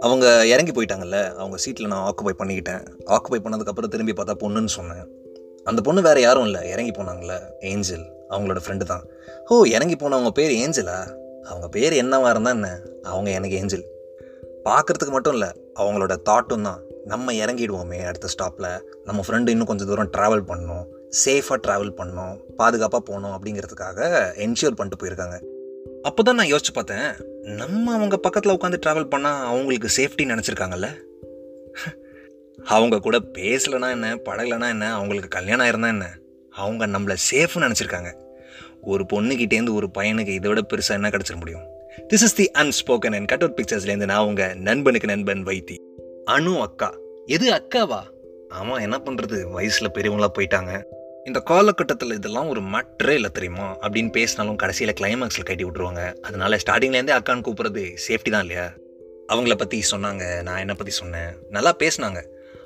அவங்க இறங்கி போயிட்டாங்கல்ல அவங்க சீட்டில் நான் ஆக்குபை பண்ணிக்கிட்டேன். ஆக்குபை பண்ணதுக்கப்புறம் திரும்பி பார்த்தா பொண்ணுன்னு சொன்னேன். அந்த பொண்ணு வேறு யாரும் இல்லை இறங்கி போனாங்கல்ல ஏஞ்சல் அவங்களோட ஃப்ரெண்டு தான். ஓ இறங்கி போனவங்க பேர் ஏஞ்சலா அவங்க பேர் என்னவா இருந்தா என்ன? அவங்க எனக்கு ஏஞ்சல் பார்க்குறதுக்கு மட்டும் இல்லை அவங்களோட தாட்டும் தான். நம்ம இறங்கிடுவோமே அடுத்த ஸ்டாப்பில் நம்ம ஃப்ரெண்டு இன்னும் கொஞ்சம் தூரம் ட்ராவல் பண்ணணும். சேஃபாக ட்ராவல் பண்ணணும் பாதுகாப்பாக போகணும் அப்படிங்கிறதுக்காக என்ஷூர் பண்ணிட்டு போயிருக்காங்க. அப்போ தான் நான் யோசிச்சு பார்த்தேன் நம்ம அவங்க பக்கத்தில் உட்காந்து ட்ராவல் பண்ணால் அவங்களுக்கு சேஃப்டி நினச்சிருக்காங்கல்ல? அவங்க கூட பேசலைன்னா என்ன பழகலைன்னா என்ன அவங்களுக்கு கல்யாணம் ஆயிருந்தா என்ன? அவங்க நம்மளை சேஃப்னு நினச்சிருக்காங்க. ஒரு பொண்ணுக்கிட்டேருந்து ஒரு பையனுக்கு இதை விட பெருசாக என்ன கிடச்சிட முடியும்? This is the unspoken and cut out பிக்சர்ஸ்லேருந்து நான் உங்கள் நண்பனுக்கு நண்பன் வைத்தி. அனு அக்கா. எது அக்காவா? ஆமாம் என்ன பண்ணுறது வயசில் பெரியவங்களா போயிட்டாங்க. இந்த காலகட்டத்தில் இதெல்லாம் ஒரு மற்றே இல்லை தெரியுமா? அப்படின்னு பேசினாலும் கடைசியில் கிளைமேக்ஸில் கட்டி விட்ருவாங்க அதனால ஸ்டார்டிங்லேருந்தே அக்கான்னு கூப்பிட்றது சேஃப்டி தான் இல்லையா? அவங்கள பற்றி சொன்னாங்க நான் என்னை பற்றி சொன்னேன். நல்லா பேசினாங்க.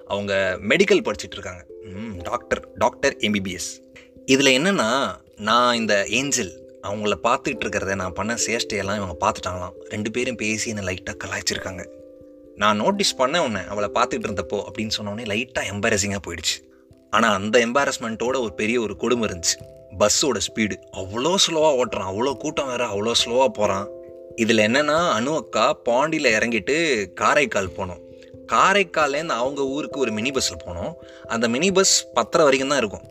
அவங்க மெடிக்கல் படிச்சுட்டு இருக்காங்க. ம், டாக்டர் டாக்டர் எம்பிபிஎஸ் இதில் என்னென்னா நான் இந்த ஏஞ்சல் அவங்கள பார்த்துட்டு இருக்கிறத நான் பண்ண சேஷ்டையெல்லாம் இவங்க பார்த்துட்டாங்களாம். ரெண்டு பேரும் பேசி என்னை லைட்டாக கலாய்ச்சிருக்காங்க. நான் நோட்டீஸ் பண்ணேன் உன்னை அவளை பார்த்துட்டு இருந்தப்போ அப்படின்னு சொன்னோடனே லைட்டாக எம்பாரசிங்காக போயிடுச்சு. ஆனால் அந்த எம்பாரஸ்மெண்ட்டோட ஒரு பெரிய ஒரு கொடுமை இருந்துச்சு. பஸ்ஸோட ஸ்பீடு அவ்வளோ ஸ்லோவாக ஓட்டுறான். அவ்வளோ கூட்டம் வேறு அவ்வளோ ஸ்லோவாக போகிறான் இதில் என்னென்னா அனு அக்கா பாண்டியில் இறங்கிட்டு காரைக்கால் போனோம். காரைக்கால்லேருந்து அவங்க ஊருக்கு ஒரு மினி பஸ்ஸில் போனோம். அந்த மினி பஸ் பத்தரை வரைக்கும் தான் இருக்கும்.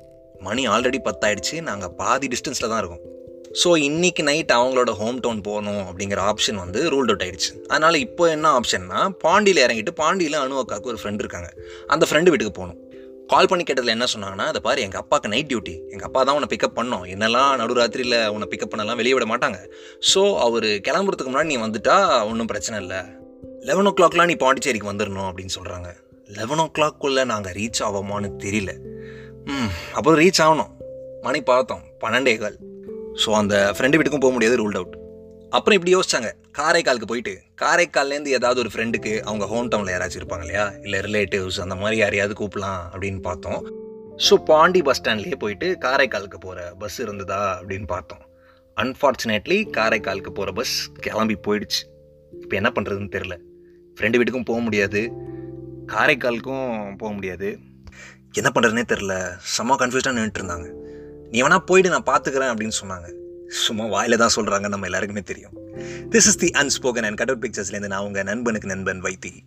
மணி ஆல்ரெடி பத்தாயிடுச்சு. நாங்கள் பாதி டிஸ்டன்ஸில் தான் இருக்கோம். ஸோ இன்னைக்கு நைட் அவங்களோட ஹோம் டவுன் போகணும் அப்படிங்கிற ஆப்ஷன் வந்து ரூல்ட் அவுட் ஆயிடுச்சு. அதனால் இப்போ என்ன ஆப்ஷன்னா பாண்டியில் இறங்கிட்டு பாண்டியில் அனு அக்காவுக்கு ஒரு ஃப்ரெண்டு இருக்காங்க. அந்த ஃப்ரெண்டு வீட்டுக்கு போகணும் கால் பண்ணி கேட்டதில் என்ன சொன்னாங்கன்னா அதை பாரு எங்கள் அப்பாவுக்கு நைட் டியூட்டி எங்கள் அப்பா தான் உன்னை பிக்கப் பண்ணோம். என்னெல்லாம் நடுராத்திரியில் உன்னை பிக்கப் பண்ணலாம் வெளியே விட மாட்டாங்க. ஸோ அவர் கிளம்புறதுக்கு முன்னாடி நீ வந்துட்டா ஒன்றும் பிரச்சனை இல்லை. லெவன் ஓ கிளாக்லாம் நீ பாண்டிச்சேரிக்கு வந்துடணும் அப்படின்னு சொல்கிறாங்க லெவன் ஓ கிளாக்குள்ளே நாங்கள் ரீச் ஆவோமான்னு தெரியல. ம் அப்போ ரீச் ஆகணும். மணி பார்த்தோம். பன்னெண்டே கால் ஸோ அந்த ஃப்ரெண்டு வீட்டுக்கும் போக முடியாது ரூல்ட் அவுட் அப்புறம் இப்படி யோசிச்சாங்க. காரைக்காலுக்கு போயிட்டு காரைக்கால்லேருந்து ஏதாவது ஒரு ஃப்ரெண்டுக்கு அவங்க ஹோம் டவுனில் யாராச்சும் இருப்பாங்க இல்லையா? இல்லை ரிலேட்டிவ்ஸ் அந்த மாதிரி யாரையாவது கூப்பிடலாம் அப்படின்னு பார்த்தோம். ஸோ பாண்டி பஸ் ஸ்டாண்ட்லேயே போயிட்டு காரைக்காலுக்கு போகிற பஸ் இருந்ததா அப்படின்னு பார்த்தோம். அன்ஃபார்ச்சுனேட்லி காரைக்காலுக்கு போகிற பஸ் கிளம்பி போயிடுச்சு. இப்போ என்ன பண்ணுறதுன்னு தெரில ஃப்ரெண்டு வீட்டுக்கும் போக முடியாது. காரைக்காலுக்கும் போக முடியாது. என்ன பண்ணுறதுனே தெரில செம்ம கன்ஃபியூஸ்டாக நின்றுட்டு இருந்தாங்க. நீ வேணா போயிட்டு நான் பார்த்துக்கிறேன் அப்படின்னு சொன்னாங்க. சும்மா வாயில தான் சொல்கிறாங்க நம்ம எல்லாருக்குமே தெரியும். This is the unspoken and cut out பிக்சர்ஸ்லேருந்து நான் உங்கள் நண்பனுக்கு நண்பன் வைத்தி.